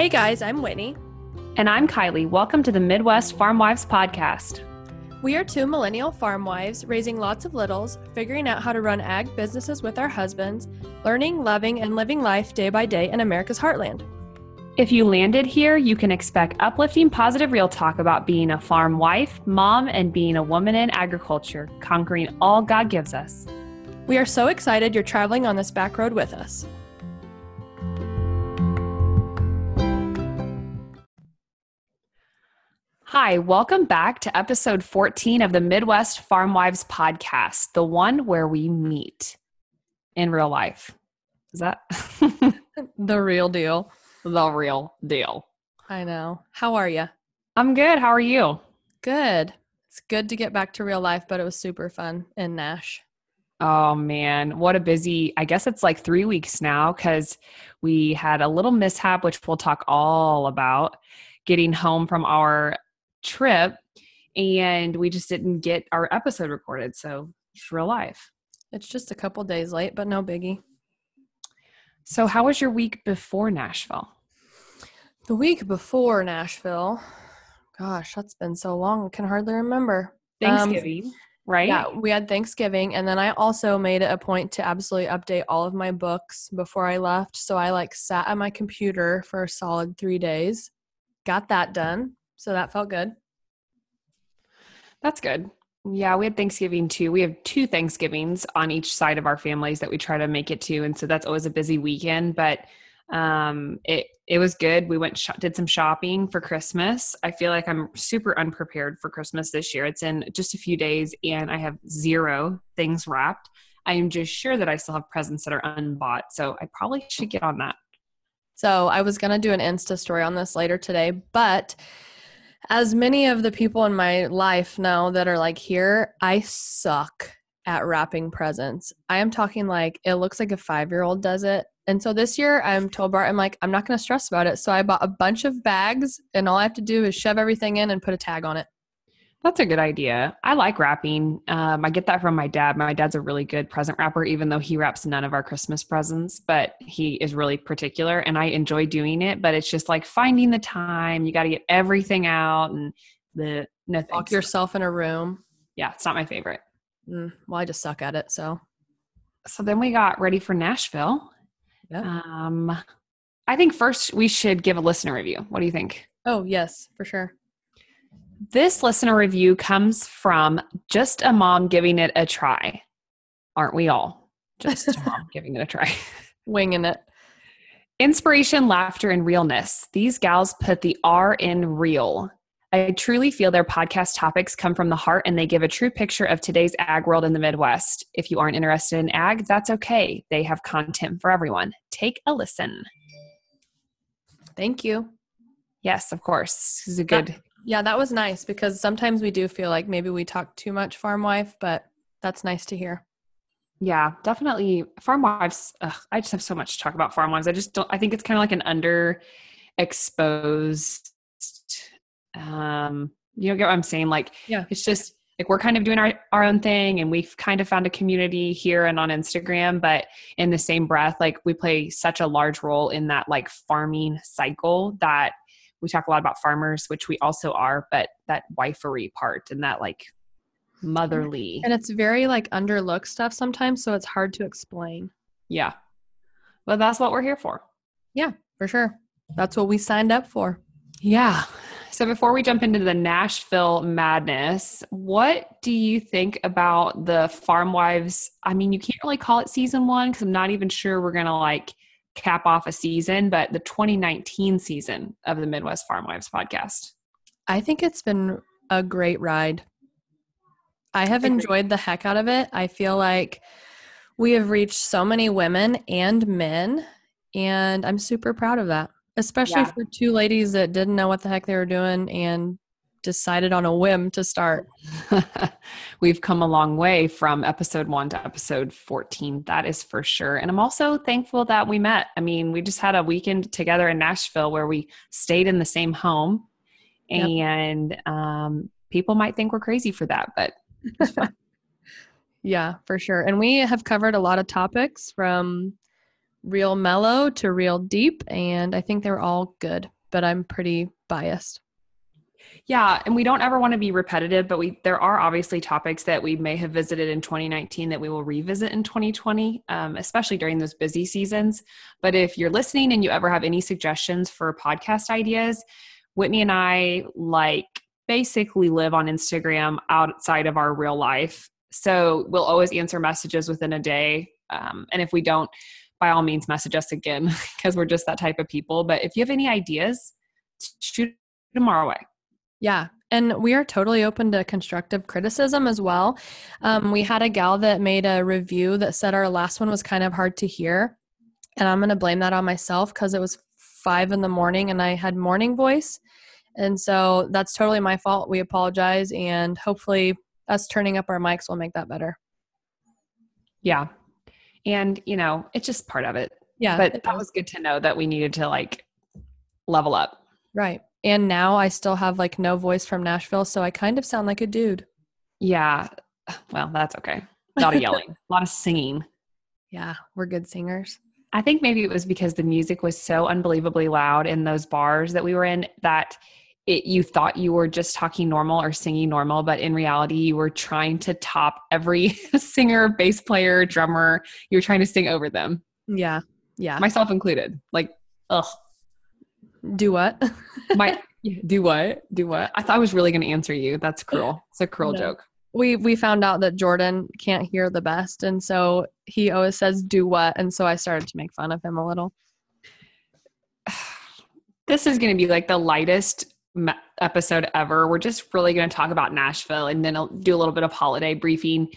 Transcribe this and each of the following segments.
Hey guys, I'm Whitney. And I'm Kylie. Welcome to the Midwest Farm Wives Podcast. We are two millennial farm wives raising lots of littles, figuring out how to run ag businesses with our husbands, learning, loving, and living life day by day in America's heartland. If you landed here, you can expect uplifting, positive real talk about being a farm wife, mom, and being a woman in agriculture, conquering all God gives us. We are so excited you're traveling on this back road with us. Hi, welcome back to episode 14 of the Midwest Farm Wives podcast, the one where we meet in real life. Is that the real deal? The real deal. I know. How are you? I'm good. How are you? Good. It's good to get back to real life, but it was super fun in Nash. Oh man, what a busy, I guess it's like three weeks now because we had a little mishap, which we'll talk all about getting home from our trip and we just didn't get our episode recorded. So it's real life. It's just a couple days late, but no biggie. So, how was your week before Nashville? The week before Nashville, gosh, that's been so long. I can hardly remember. Thanksgiving, um, right? Yeah, we had Thanksgiving. And then I also made it a point to absolutely update all of my books before I left. So I like sat at my computer for a solid three days, got that done. So that felt good. That's good. Yeah, we had Thanksgiving too. We have two Thanksgivings on each side of our families that we try to make it to, and so that's always a busy weekend. But um, it it was good. We went sh- did some shopping for Christmas. I feel like I'm super unprepared for Christmas this year. It's in just a few days, and I have zero things wrapped. I am just sure that I still have presents that are unbought, so I probably should get on that. So I was gonna do an Insta story on this later today, but as many of the people in my life know that are like here, I suck at wrapping presents. I am talking like it looks like a five year old does it. And so this year I'm told Bart, I'm like, I'm not going to stress about it. So I bought a bunch of bags and all I have to do is shove everything in and put a tag on it. That's a good idea. I like wrapping. Um, I get that from my dad. My dad's a really good present wrapper, even though he wraps none of our Christmas presents, but he is really particular and I enjoy doing it. But it's just like finding the time. You got to get everything out and the no Lock yourself in a room. Yeah, it's not my favorite. Mm, well, I just suck at it. So, so then we got ready for Nashville. Yeah. Um, I think first we should give a listener review. What do you think? Oh, yes, for sure. This listener review comes from just a mom giving it a try. Aren't we all? Just a mom giving it a try. Winging it. Inspiration, laughter, and realness. These gals put the R in real. I truly feel their podcast topics come from the heart and they give a true picture of today's ag world in the Midwest. If you aren't interested in ag, that's okay. They have content for everyone. Take a listen. Thank you. Yes, of course. This is a good yeah, that was nice because sometimes we do feel like maybe we talk too much farm wife, but that's nice to hear. Yeah, definitely. Farm wives, ugh, I just have so much to talk about farm wives. I just don't, I think it's kind of like an underexposed, um, you know, get what I'm saying? Like, yeah, it's just like we're kind of doing our, our own thing and we've kind of found a community here and on Instagram, but in the same breath, like we play such a large role in that like farming cycle that we talk a lot about farmers, which we also are, but that wifery part and that like motherly. And it's very like underlooked stuff sometimes, so it's hard to explain. Yeah. But that's what we're here for. Yeah, for sure. That's what we signed up for. Yeah. So before we jump into the Nashville madness, what do you think about the Farm Wives? I mean, you can't really call it season one because I'm not even sure we're going to like cap off a season, but the 2019 season of the Midwest Farm Wives podcast? I think it's been a great ride. I have enjoyed the heck out of it. I feel like we have reached so many women and men, and I'm super proud of that, especially yeah. for two ladies that didn't know what the heck they were doing and decided on a whim to start. We've come a long way from episode one to episode 14. That is for sure. And I'm also thankful that we met. I mean, we just had a weekend together in Nashville where we stayed in the same home. Yep. And um, people might think we're crazy for that, but yeah, for sure. And we have covered a lot of topics from real mellow to real deep, and I think they were all good, but I'm pretty biased. Yeah, and we don't ever want to be repetitive, but we there are obviously topics that we may have visited in 2019 that we will revisit in 2020, um, especially during those busy seasons. But if you're listening and you ever have any suggestions for podcast ideas, Whitney and I like basically live on Instagram outside of our real life, so we'll always answer messages within a day. Um, and if we don't, by all means, message us again because we're just that type of people. But if you have any ideas, shoot them our way. Yeah. And we are totally open to constructive criticism as well. Um, we had a gal that made a review that said our last one was kind of hard to hear. And I'm going to blame that on myself because it was five in the morning and I had morning voice. And so that's totally my fault. We apologize. And hopefully, us turning up our mics will make that better. Yeah. And, you know, it's just part of it. Yeah. But that was good to know that we needed to like level up. Right. And now I still have like no voice from Nashville, so I kind of sound like a dude. Yeah. Well, that's okay. A lot of yelling, a lot of singing. Yeah, we're good singers. I think maybe it was because the music was so unbelievably loud in those bars that we were in that it, you thought you were just talking normal or singing normal, but in reality, you were trying to top every singer, bass player, drummer. You were trying to sing over them. Yeah. Yeah. Myself included. Like, ugh. Do what? My do what? Do what? I thought I was really going to answer you. That's cruel. It's a cruel No. joke. we we found out that Jordan can't hear the best, and so he always says "do what," and so I started to make fun of him a little. This is going to be like the lightest episode ever. We're just really going to talk about Nashville and then I'll do a little bit of holiday briefing.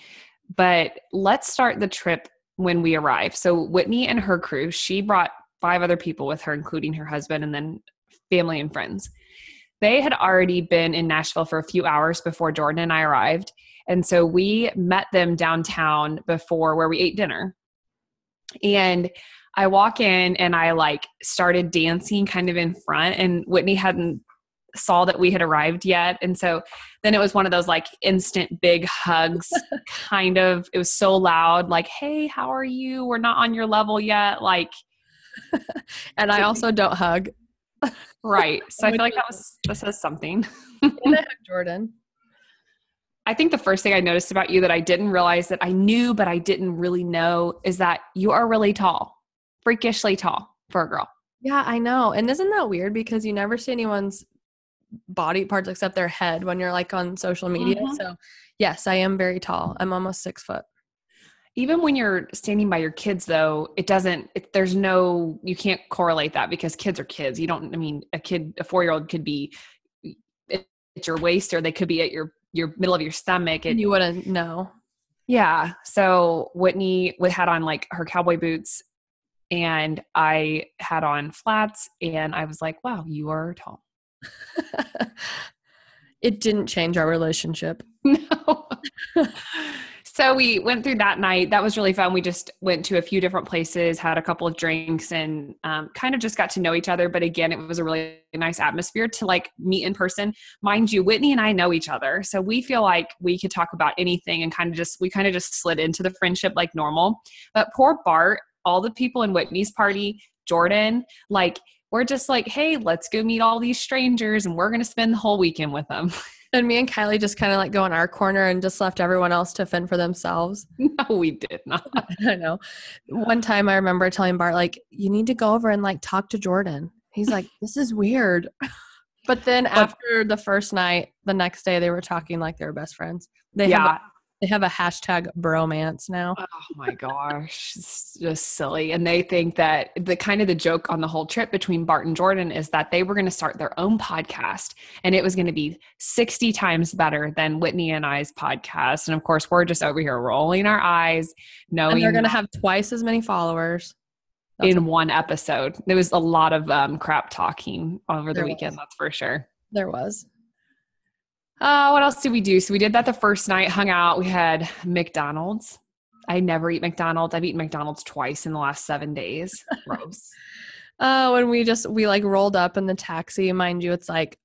But let's start the trip when we arrive. So Whitney and her crew, she brought five other people with her, including her husband and then family and friends. They had already been in Nashville for a few hours before Jordan and I arrived. And so we met them downtown before where we ate dinner. And I walk in and I like started dancing kind of in front, and Whitney hadn't saw that we had arrived yet. And so then it was one of those like instant big hugs, kind of. It was so loud, like, hey, how are you? We're not on your level yet. Like, And I also don't hug. right. So I feel like that was, that says something. And I hug Jordan. I think the first thing I noticed about you that I didn't realize that I knew, but I didn't really know is that you are really tall, freakishly tall for a girl. Yeah, I know. And isn't that weird because you never see anyone's body parts except their head when you're like on social media. Mhm. So, yes, I am very tall. I'm almost six foot. Even when you're standing by your kids, though, it doesn't, it, there's no, you can't correlate that because kids are kids. You don't, I mean, a kid, a four year old could be at your waist or they could be at your, your middle of your stomach. And you wouldn't know. yeah. So Whitney would had on like her cowboy boots and I had on flats and I was like, wow, you are tall. it didn't change our relationship. no. So we went through that night. That was really fun. We just went to a few different places, had a couple of drinks, and um, kind of just got to know each other. But again, it was a really nice atmosphere to like meet in person. Mind you, Whitney and I know each other, so we feel like we could talk about anything and kind of just we kind of just slid into the friendship like normal. But poor Bart, all the people in Whitney's party, Jordan, like. We're just like, hey, let's go meet all these strangers and we're going to spend the whole weekend with them. And me and Kylie just kind of like go in our corner and just left everyone else to fend for themselves. no, we did not. I know. One time I remember telling Bart, like, you need to go over and like talk to Jordan. He's like, this is weird. But then after the first night, the next day they were talking like they were best friends. They yeah. They have a hashtag bromance now. Oh my gosh, it's just silly. And they think that the kind of the joke on the whole trip between Bart and Jordan is that they were going to start their own podcast and it was going to be 60 times better than Whitney and I's podcast. And of course, we're just over here rolling our eyes, knowing And they're going to have twice as many followers. That's in one episode. There was a lot of um, crap talking over the There weekend, was. that's for sure. There was. Uh, what else did we do? So we did that the first night, hung out. We had McDonald's. I never eat McDonald's. I've eaten McDonald's twice in the last seven days. Gross. Oh, and we just we like rolled up in the taxi. Mind you, it's like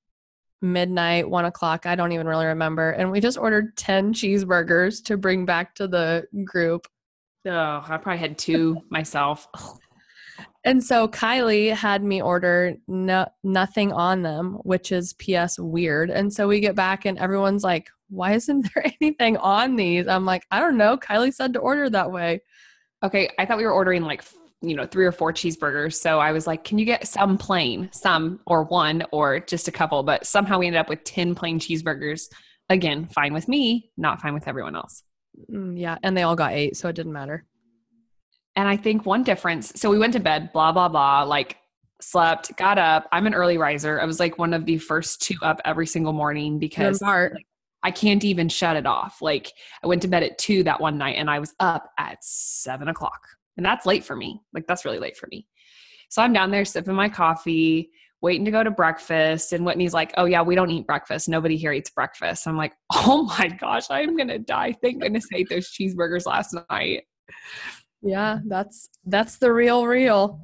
midnight, one o'clock. I don't even really remember. And we just ordered ten cheeseburgers to bring back to the group. oh, I probably had two myself. Ugh. And so Kylie had me order no, nothing on them, which is PS weird. And so we get back and everyone's like, why isn't there anything on these? I'm like, I don't know. Kylie said to order that way. Okay, I thought we were ordering like you know three or four cheeseburgers so i was like can you get some plain some or one or just a couple but somehow we ended up with 10 plain cheeseburgers again fine with me not fine with everyone else Mm, yeah, and they all got eight, so it didn't matter. And i think one difference so we went to bed blah blah blah like slept got up i'm an early riser i was like one of the first two up every single morning because part. I can't even shut it off. Like I went to bed at two that one night and I was up at seven o'clock. And that's late for me. Like that's really late for me. So I'm down there sipping my coffee, waiting to go to breakfast. And Whitney's like, Oh yeah, we don't eat breakfast. Nobody here eats breakfast. I'm like, Oh my gosh, I'm gonna die. Thank goodness I ate those cheeseburgers last night. Yeah, that's that's the real real.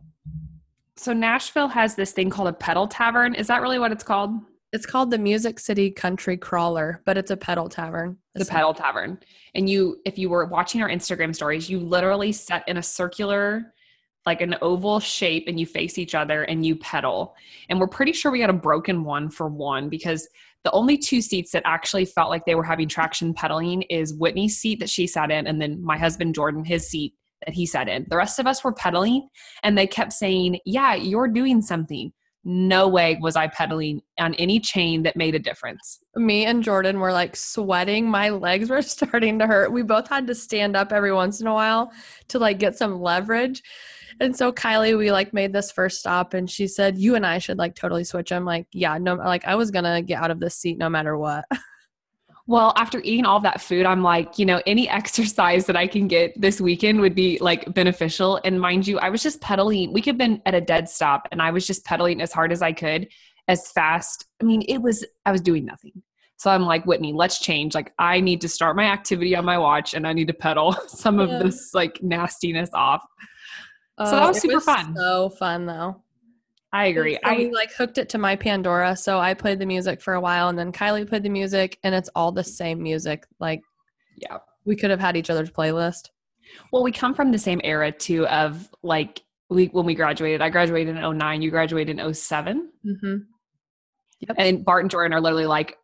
So Nashville has this thing called a pedal tavern. Is that really what it's called? It's called the Music City Country Crawler, but it's a pedal tavern. the pedal tavern and you if you were watching our instagram stories you literally set in a circular like an oval shape and you face each other and you pedal and we're pretty sure we got a broken one for one because the only two seats that actually felt like they were having traction pedaling is whitney's seat that she sat in and then my husband jordan his seat that he sat in the rest of us were pedaling and they kept saying yeah you're doing something no way was i pedaling on any chain that made a difference Me and Jordan were like sweating. My legs were starting to hurt. We both had to stand up every once in a while to like get some leverage. And so Kylie, we like made this first stop and she said, You and I should like totally switch. I'm like, Yeah, no, like I was gonna get out of this seat no matter what. Well, after eating all that food, I'm like, you know, any exercise that I can get this weekend would be like beneficial. And mind you, I was just pedaling. We could have been at a dead stop and I was just pedaling as hard as I could, as fast. I mean, it was, I was doing nothing. So I'm like, Whitney, let's change. Like, I need to start my activity on my watch and I need to pedal some of this like nastiness off. So that oh, was it super fun. So fun though. I agree. So I, we like hooked it to my Pandora. So I played the music for a while and then Kylie played the music and it's all the same music. Like yeah. we could have had each other's playlist. Well, we come from the same era too of like, we, when we graduated, I graduated in 09, you graduated in 07. Mm-hmm. And Bart and Jordan are literally like,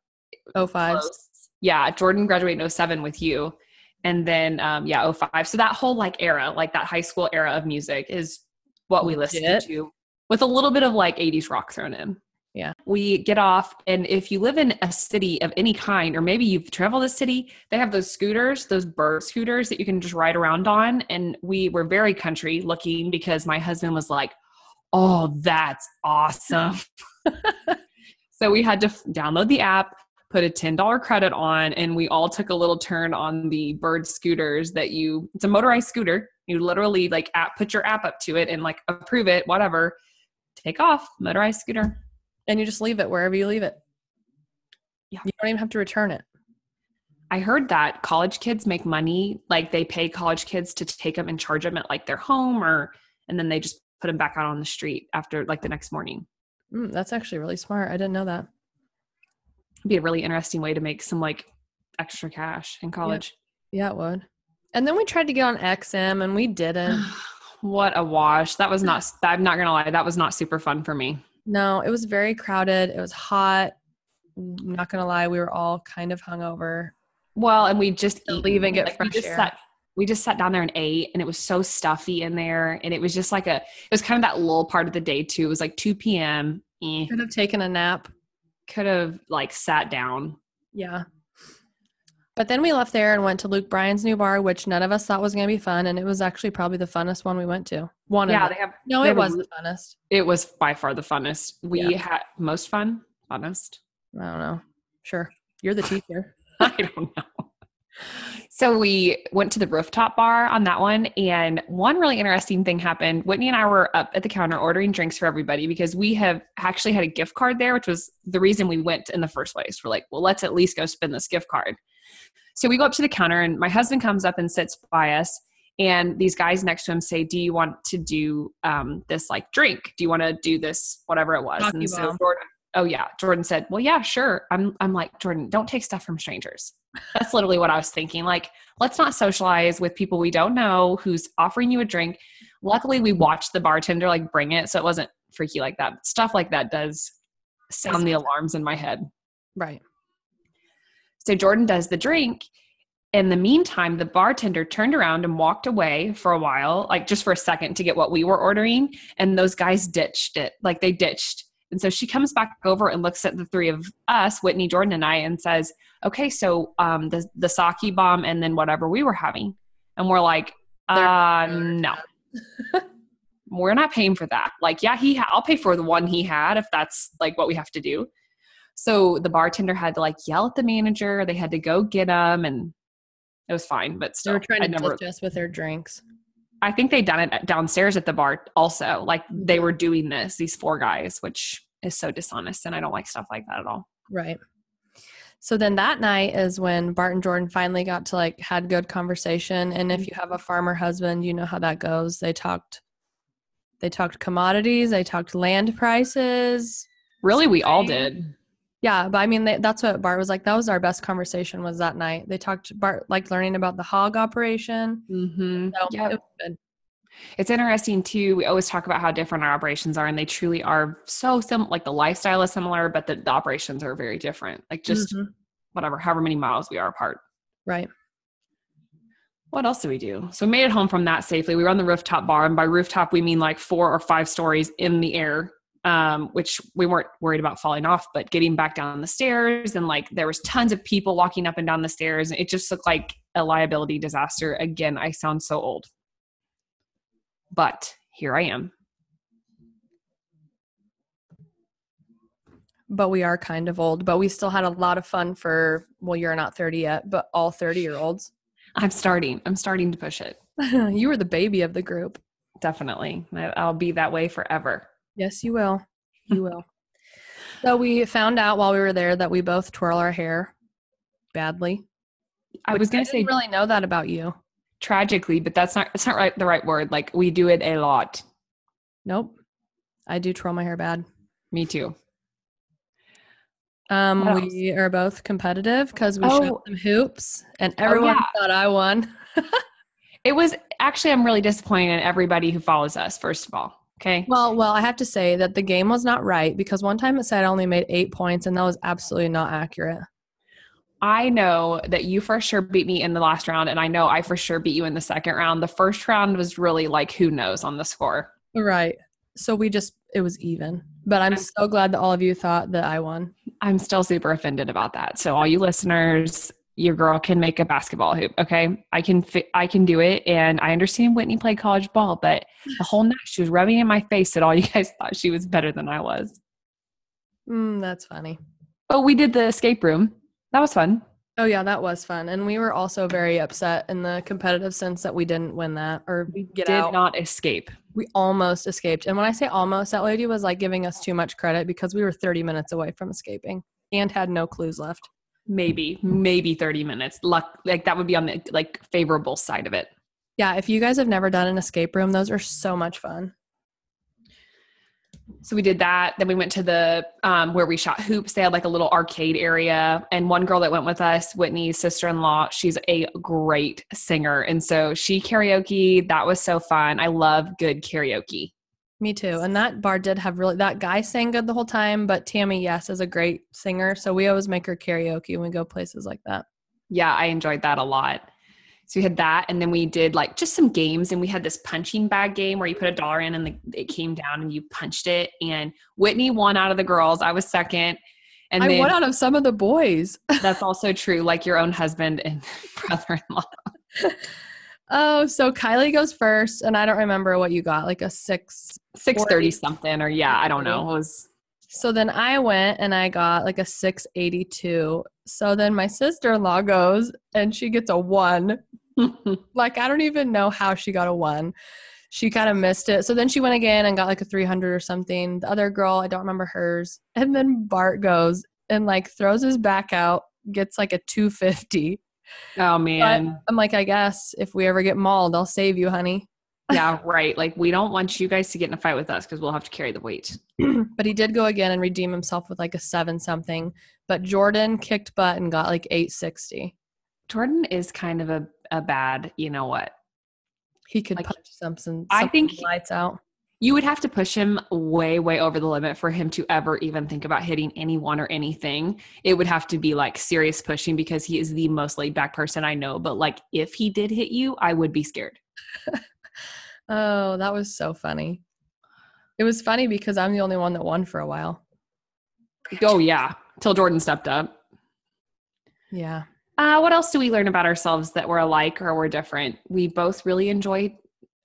Oh five. close. Yeah, Jordan graduated in 07 with you. And then um yeah, 05. So that whole like era, like that high school era of music is what we listened to with a little bit of like 80s rock thrown in. Yeah. We get off and if you live in a city of any kind or maybe you've traveled a city, they have those scooters, those bird scooters that you can just ride around on and we were very country looking because my husband was like, "Oh, that's awesome." so we had to f- download the app, put a $10 credit on, and we all took a little turn on the bird scooters that you, it's a motorized scooter. You literally like app, put your app up to it and like approve it, whatever. Take off, motorized scooter. And you just leave it wherever you leave it. Yeah. You don't even have to return it. I heard that college kids make money, like they pay college kids to take them and charge them at like their home or, and then they just put them back out on the street after like the next morning. Mm, that's actually really smart. I didn't know that. It'd be a really interesting way to make some like extra cash in college. Yeah, it would. And then we tried to get on XM and we didn't. what a wash. That was not, I'm not going to lie, that was not super fun for me. No, it was very crowded. It was hot. I'm not gonna lie, we were all kind of hungover. Well, and we just To eat- leave and get we fresh just air. Sat, we just sat down there and ate, and it was so stuffy in there, and it was just like a. It was kind of that lull part of the day too. It was like two p.m. Eh, Could have taken a nap. could have like sat down. Yeah. But then we left there and went to Luke Bryan's new bar, which none of us thought was gonna be fun, and it was actually probably the funnest one we went to. One Yeah, of they them. have. No, they it was the funnest. It was by far the funnest. We Yeah. had most fun. Funnest. I don't know. Sure. You're the teacher. I don't know. So we went to the rooftop bar on that one, and one really interesting thing happened. Whitney and I were up at the counter ordering drinks for everybody because we have actually had a gift card there, which was the reason we went in the first place. We're like, well, let's at least go spend this gift card. So we go up to the counter, and my husband comes up and sits by us, and these guys next to him say, "Do you want to do um, this like drink? Do you want to do this whatever it was?" And so. Jordan, oh yeah, Jordan said, "Well, yeah, sure." I'm I'm like Jordan, don't take stuff from strangers. That's literally what I was thinking. Like, let's not socialize with people we don't know who's offering you a drink. Luckily, we watched the bartender like bring it, so it wasn't freaky like that. Stuff like that does sound the alarms in my head. Right. So Jordan does the drink. In the meantime, the bartender turned around and walked away for a while, like just for a second to get what we were ordering. And those guys ditched it. Like they ditched. And so she comes back over and looks at the three of us, Whitney, Jordan, and I, and says, Okay, so um the the sake bomb and then whatever we were having. And we're like, uh no. we're not paying for that. Like, yeah, he ha- I'll pay for the one he had if that's like what we have to do. So the bartender had to like yell at the manager. They had to go get him, and it was fine. But still, They were trying to never. us with their drinks. I think they done it downstairs at the bar also. Like they were doing this. These four guys, which is so dishonest, and I don't like stuff like that at all. Right. So then that night is when Bart and Jordan finally got to like had good conversation. And if you have a farmer husband, you know how that goes. They talked they talked commodities, they talked land prices. Really, we all did. Yeah, but I mean they, that's what Bart was like. That was our best conversation was that night. They talked Bart like learning about the hog operation. Mm-hmm. So Yep. it. It's interesting too. We always talk about how different our operations are, and they truly are so sim. Like the lifestyle is similar, but the, the operations are very different. Like just Mhm. whatever, however many miles we are apart. Right. What else do we do? So we made it home from that safely. We were on the rooftop bar, and by rooftop we mean like four or five stories in the air, um, which we weren't worried about falling off. But getting back down the stairs, and like there was tons of people walking up and down the stairs, and it just looked like a liability disaster. Again, I sound so old, but here I am. But we are kind of old, but we still had a lot of fun for well, you're not 30 yet, but all 30 year olds. I'm starting. I'm starting to push it. you were the baby of the group. Definitely. I'll be that way forever. Yes, you will. You will. So we found out while we were there that we both twirl our hair badly. I was going to say really know that about you. tragically, but that's not that's not right the right word. Like we do it a lot. Nope. I do twirl my hair bad. Me too. Um, What we are both competitive because we Oh. shot some hoops, and everyone yeah. thought I won. It was actually I'm really disappointed in everybody who follows us, first of all. Okay. Well, well, I have to say that the game was not right because one time it said I only made eight points, and that was absolutely not accurate. I know that you for sure beat me in the last round, and I know I for sure beat you in the second round. The first round was really like who knows on the score. Right. So we just it was even. But I'm so glad that all of you thought that I won. I'm still super offended about that. So all you listeners, your girl can make a basketball hoop. Okay, I can fi- I can do it, and I understand Whitney played college ball, but the whole night she was rubbing in my face that all you guys thought she was better than I was. Mm, that's funny. But we did the escape room. That was fun. Oh yeah, that was fun, and we were also very upset in the competitive sense that we didn't win that or get did out. not escape. we almost escaped, and when I say almost, that lady was like giving us too much credit because we were 30 minutes away from escaping and had no clues left. Maybe, maybe 30 minutes. Luck like that would be on the like favorable side of it. Yeah, if you guys have never done an escape room, those are so much fun. So we did that. Then we went to the um, where we shot hoops. They had like a little arcade area. And one girl that went with us, Whitney's sister in law, she's a great singer. And so she karaoke. That was so fun. I love good karaoke. Me too. And that bar did have really that guy sang good the whole time, but Tammy Yes is a great singer, so we always make her karaoke when we go places like that. Yeah, I enjoyed that a lot. So we had that, and then we did like just some games, and we had this punching bag game where you put a dollar in and the, it came down and you punched it. And Whitney won out of the girls. I was second, and I then won out of some of the boys. that's also true, like your own husband and brother-in-law. Oh, so Kylie goes first, and I don't remember what you got, like a six. Six thirty something, or yeah, I don't know. It was So then I went and I got like a 682. So then my sister in law goes and she gets a one. Like, I don't even know how she got a one. She kind of missed it. So then she went again and got like a 300 or something. The other girl, I don't remember hers. And then Bart goes and like throws his back out, gets like a 250. Oh man. I'm like, I guess if we ever get mauled, I'll save you, honey. yeah, right. Like we don't want you guys to get in a fight with us because we'll have to carry the weight. but he did go again and redeem himself with like a seven something. But Jordan kicked butt and got like 860. Jordan is kind of a, a bad, you know what? He could Like, punch something. I think lights out. You would have to push him way, way over the limit for him to ever even think about hitting anyone or anything. It would have to be like serious pushing because he is the most laid back person I know. But like if he did hit you, I would be scared. Oh, that was so funny. It was funny because I'm the only one that won for a while. Oh, yeah. Till Jordan stepped up. Yeah. Uh, what else do we learn about ourselves that we're alike or we're different? We both really enjoy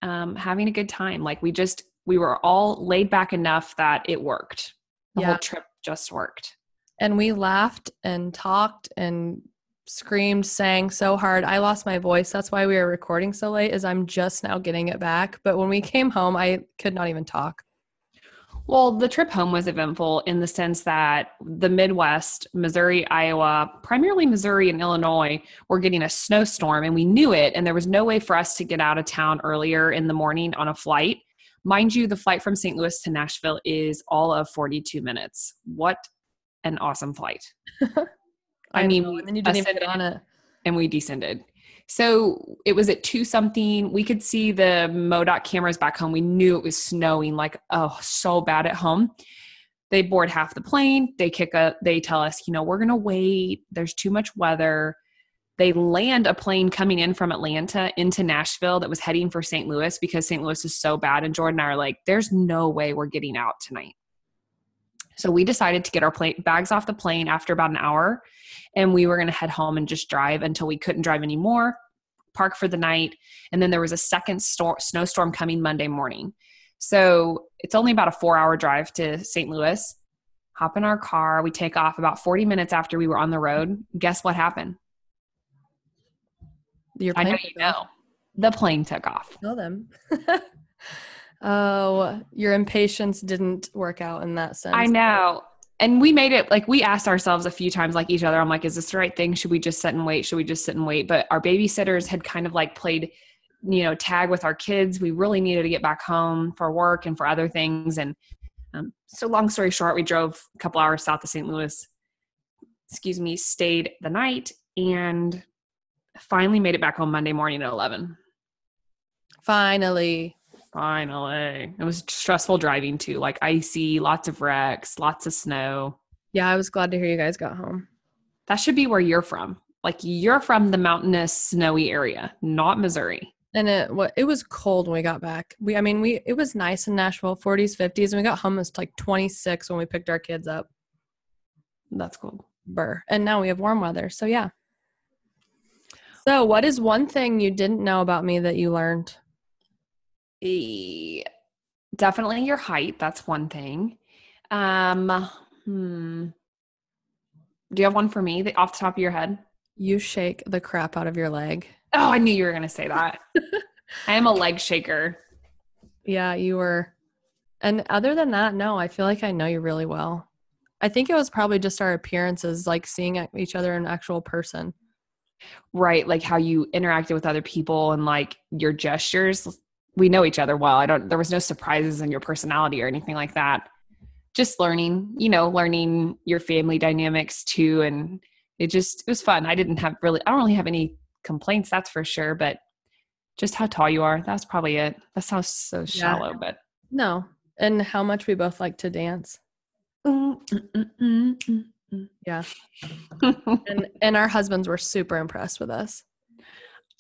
um, having a good time. Like we just, we were all laid back enough that it worked. The Yeah. whole trip just worked. And we laughed and talked and screamed, sang so hard. I lost my voice. That's why we were recording so late is I'm just now getting it back. But when we came home, I could not even talk. Well, the trip home was eventful in the sense that the Midwest, Missouri, Iowa, primarily Missouri and Illinois, were getting a snowstorm and we knew it. And there was no way for us to get out of town earlier in the morning on a flight. Mind you, the flight from St. Louis to Nashville is all of 42 minutes. What an awesome flight. I mean, know, and then you didn't even get ascended- on it. and we descended. So it was at two something. We could see the MoDOT cameras back home. We knew it was snowing, like oh, so bad at home. They board half the plane. They kick a. They tell us, you know, we're gonna wait. There's too much weather. They land a plane coming in from Atlanta into Nashville that was heading for St. Louis because St. Louis is so bad. And Jordan and I are like, there's no way we're getting out tonight. So we decided to get our plane, bags off the plane after about an hour and we were going to head home and just drive until we couldn't drive anymore park for the night and then there was a second storm, snowstorm coming monday morning so it's only about a four hour drive to st louis hop in our car we take off about 40 minutes after we were on the road guess what happened Your i know you know. The plane took off. Tell them. oh, your impatience didn't work out in that sense. i know. And we made it like we asked ourselves a few times like each other. I'm like is this the right thing? Should we just sit and wait? Should we just sit and wait? But our babysitters had kind of like played you know tag with our kids. We really needed to get back home for work and for other things. And um, so long story short we drove a couple hours south of st louis. Excuse me stayed the night and finally made it back home monday morning at 11 Finally. finally it was stressful driving too like icy lots of wrecks lots of snow Yeah, I was glad to hear you guys got home. That should be where you're from. Like you're from the mountainous, snowy area, not Missouri. And it what it was cold when we got back. We I mean we it was nice in Nashville, 40s, 50s, and we got home it was like 26 when we picked our kids up. That's cool. Burr. And now we have warm weather. So yeah. So what is one thing you didn't know about me that you learned? E- definitely your height. That's one thing. Um, hmm. Do you have one for me that off the top of your head? You shake the crap out of your leg. Oh, I knew you were going to say that. I am a leg shaker. Yeah, you were. And other than that, no, I feel like I know you really well. I think it was probably just our appearances, like seeing each other in actual person. Right. Like how you interacted with other people and like your gestures. We know each other well. I don't, there was no surprises in your personality or anything like that. Just learning, you know, learning your family dynamics too. And it just, it was fun. I didn't have really, I don't really have any complaints, that's for sure. But just how tall you are, that's probably it. That sounds so Yeah. shallow, but. No. And how much we both like to dance. Mm, mm, mm, mm, mm, Yeah. mm. And and our husbands were super impressed with us.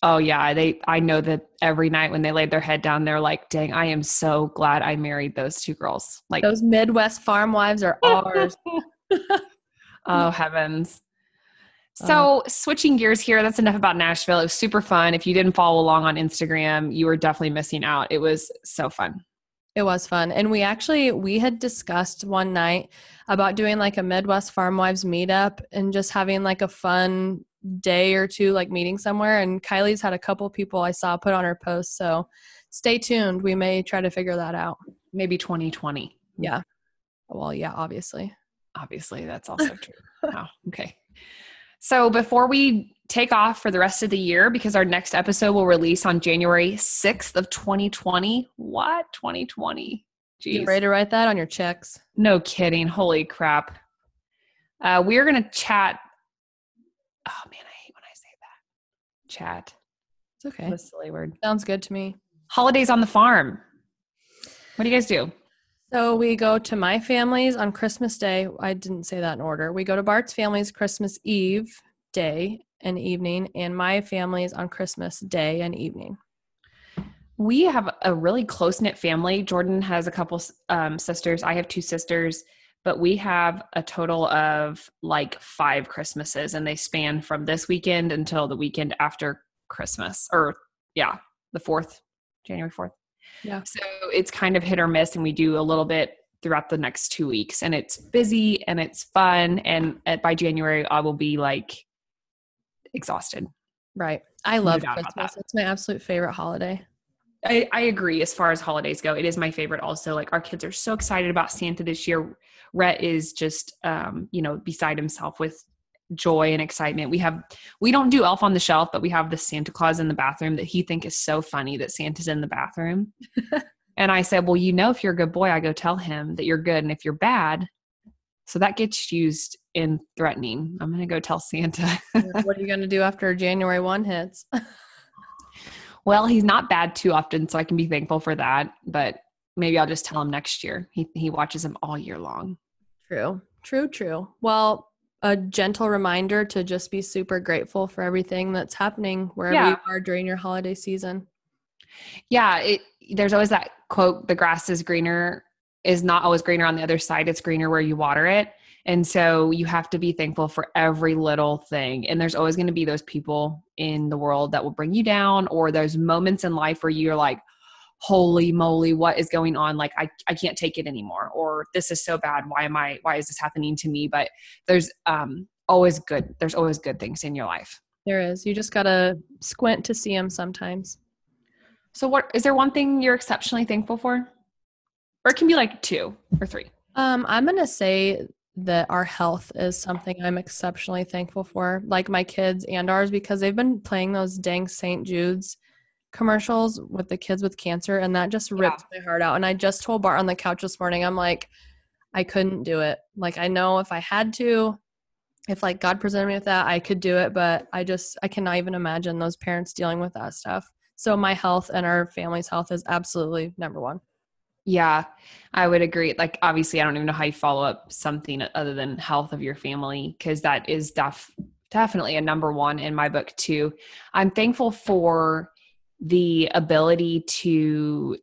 Oh yeah, they I know that every night when they laid their head down they're like, "Dang, I am so glad I married those two girls." Like, Those Midwest farm wives are ours. oh heavens. So, switching gears here, that's enough about Nashville. It was super fun. If you didn't follow along on Instagram, you were definitely missing out. It was so fun. It was fun. And we actually we had discussed one night about doing like a Midwest farm wives meetup and just having like a fun day or two like meeting somewhere and Kylie's had a couple people I saw put on her post. So stay tuned. We may try to figure that out. Maybe 2020. Yeah. Well, yeah, obviously. Obviously, that's also true. wow. Okay. So before we take off for the rest of the year, because our next episode will release on January 6th of 2020. What? 2020. You Jeez. ready to write that on your checks? No kidding. Holy crap. Uh, we're going to chat. Oh man, I hate when I say that. chat. It's okay. What a silly word. Sounds good to me. Holidays on the farm. What do you guys do? So we go to my family's on Christmas Day. I didn't say that in order. We go to Bart's family's Christmas Eve day and evening, and my family's on Christmas Day and evening. We have a really close knit family. Jordan has a couple um, sisters. I have two sisters, but we have a total of like five Christmases, and they span from this weekend until the weekend after Christmas, or yeah, the fourth, January fourth. Yeah. So it's kind of hit or miss, and we do a little bit throughout the next two weeks, and it's busy and it's fun. And by January, I will be like exhausted. Right. I love about Christmas. It's my absolute favorite holiday. I, I agree as far as holidays go. It is my favorite also. Like our kids are so excited about Santa this year. Rhett is just um, you know, beside himself with joy and excitement. We have we don't do elf on the shelf, but we have the Santa Claus in the bathroom that he think is so funny that Santa's in the bathroom. and I said, Well, you know, if you're a good boy, I go tell him that you're good. And if you're bad, so that gets used in threatening. I'm gonna go tell Santa. what are you going to do after January 1 hits? Well, he's not bad too often, so I can be thankful for that. But maybe I'll just tell him next year. He he watches him all year long. True. True, true. Well, a gentle reminder to just be super grateful for everything that's happening wherever Yeah. you are during your holiday season. Yeah, it there's always that quote, the grass is greener is not always greener on the other side. It's greener where you water it. And so you have to be thankful for every little thing. And there's always going to be those people in the world that will bring you down or those moments in life where you're like, holy moly, what is going on? Like I, I can't take it anymore. Or this is so bad. Why am I why is this happening to me? But there's um always good, there's always good things in your life. There is. You just got to squint to see them sometimes. So what is there one thing you're exceptionally thankful for? Or it can be like two or three. Um, I'm going to say that our health is something I'm exceptionally thankful for, like my kids and ours, because they've been playing those dang St. Jude's commercials with the kids with cancer, and that just ripped my heart out. And I just told Bart on the couch this morning, I'm like, I couldn't do it. Like, I know if I had to, if like God presented me with that, I could do it, but I just, I cannot even imagine those parents dealing with that stuff. So, my health and our family's health is absolutely number one. Yeah, I would agree. Like, obviously, I don't even know how you follow up something other than health of your family because that is def- definitely a number one in my book, too. I'm thankful for the ability to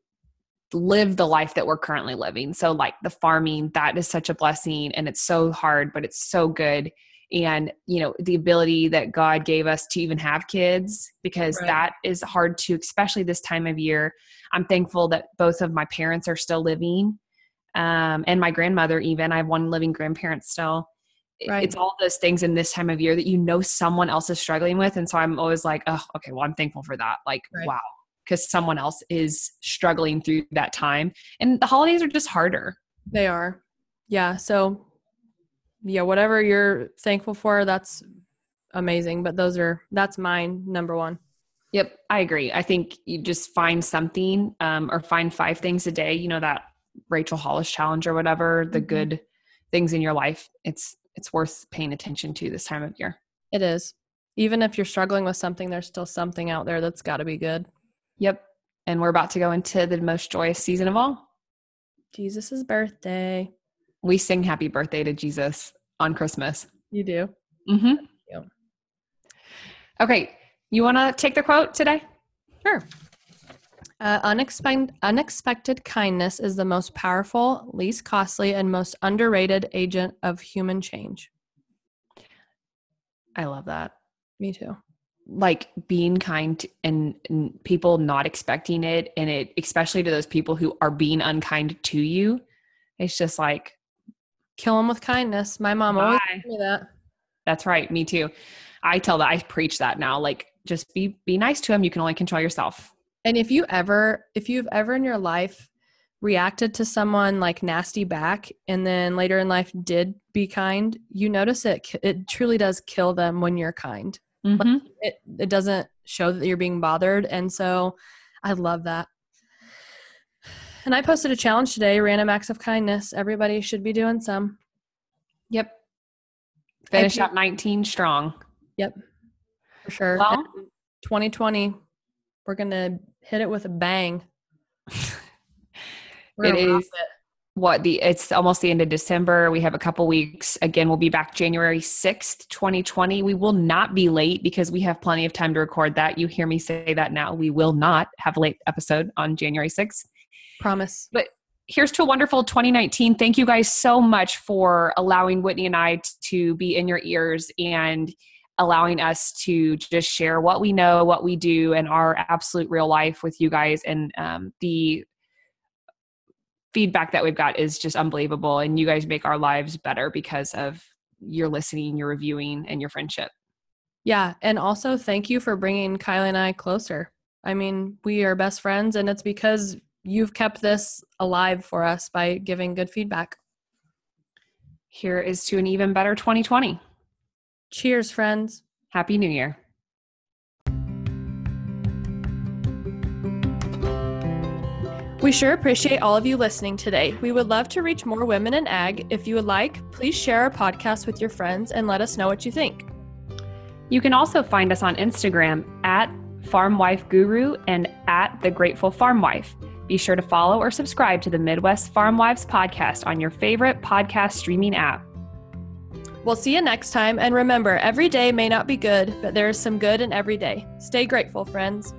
live the life that we're currently living. So, like the farming, that is such a blessing and it's so hard, but it's so good. And, you know, the ability that God gave us to even have kids because Right. that is hard to, especially this time of year. I'm thankful that both of my parents are still living um, and my grandmother, even. I have one living grandparent still. Right. It's all those things in this time of year that you know someone else is struggling with. And so I'm always like, oh, okay, well, I'm thankful for that. Like, Right. wow, because someone else is struggling through that time. And the holidays are just harder. They are. Yeah. So, yeah, whatever you're thankful for, that's amazing. But those are, that's mine, number one. Yep, I agree. I think you just find something um, or find five things a day. You know that Rachel Hollis challenge or whatever. The Mhm. good things in your life. It's it's worth paying attention to this time of year. It is. Even if you're struggling with something, there's still something out there that's got to be good. Yep. And we're about to go into the most joyous season of all. Jesus' birthday. We sing happy birthday to Jesus on Christmas. You do. Mm-hmm. you. Okay. You want to take the quote today? Sure. Uh, unexpected, unexpected kindness is the most powerful, least costly, and most underrated agent of human change. I love that. Me too. Like being kind and, and people not expecting it, and it, especially to those people who are being unkind to you. It's just like, Kill them with kindness. My mom always Bye. told me that. that's right. Me too. I tell that I preach that now. Like, just be be nice to them. You can only control yourself. And if you ever, if you've ever in your life reacted to someone like nasty back and then later in life did be kind, you notice it, it truly does kill them when you're kind. Mhm. It, it doesn't show that you're being bothered. And so I love that. And I posted a challenge today random acts of kindness. Everybody should be doing some. Yep. Finish up 19 strong. Yep. For sure. Well, 2020. We're gonna hit it with a bang. It is. what the it's almost the end of December. We have a couple weeks. Again, we'll be back January 6th, 2020. We will not be late because we have plenty of time to record that. You hear me say that now. We will not have a late episode on January 6th. Promise. But here's to a wonderful 2019. Thank you guys so much for allowing Whitney and I to be in your ears and allowing us to just share what we know, what we do, and our absolute real life with you guys. And um, the feedback that we've got is just unbelievable. And you guys make our lives better because of your listening, your reviewing, and your friendship. Yeah, and also thank you for bringing Kylie and I closer. I mean, we are best friends, and it's because you've kept this alive for us by giving good feedback. Here is to an even better 2020. Cheers, friends. Happy New Year. We sure appreciate all of you listening today. We would love to reach more women in ag. If you would like, please share our podcast with your friends and let us know what you think. You can also find us on Instagram at Farm Wife Guru and at The Grateful Farm Wife. Be sure to follow or subscribe to the Midwest Farm Wives podcast on your favorite podcast streaming app. We'll see you next time. And remember, every day may not be good, but there is some good in every day. Stay grateful, friends.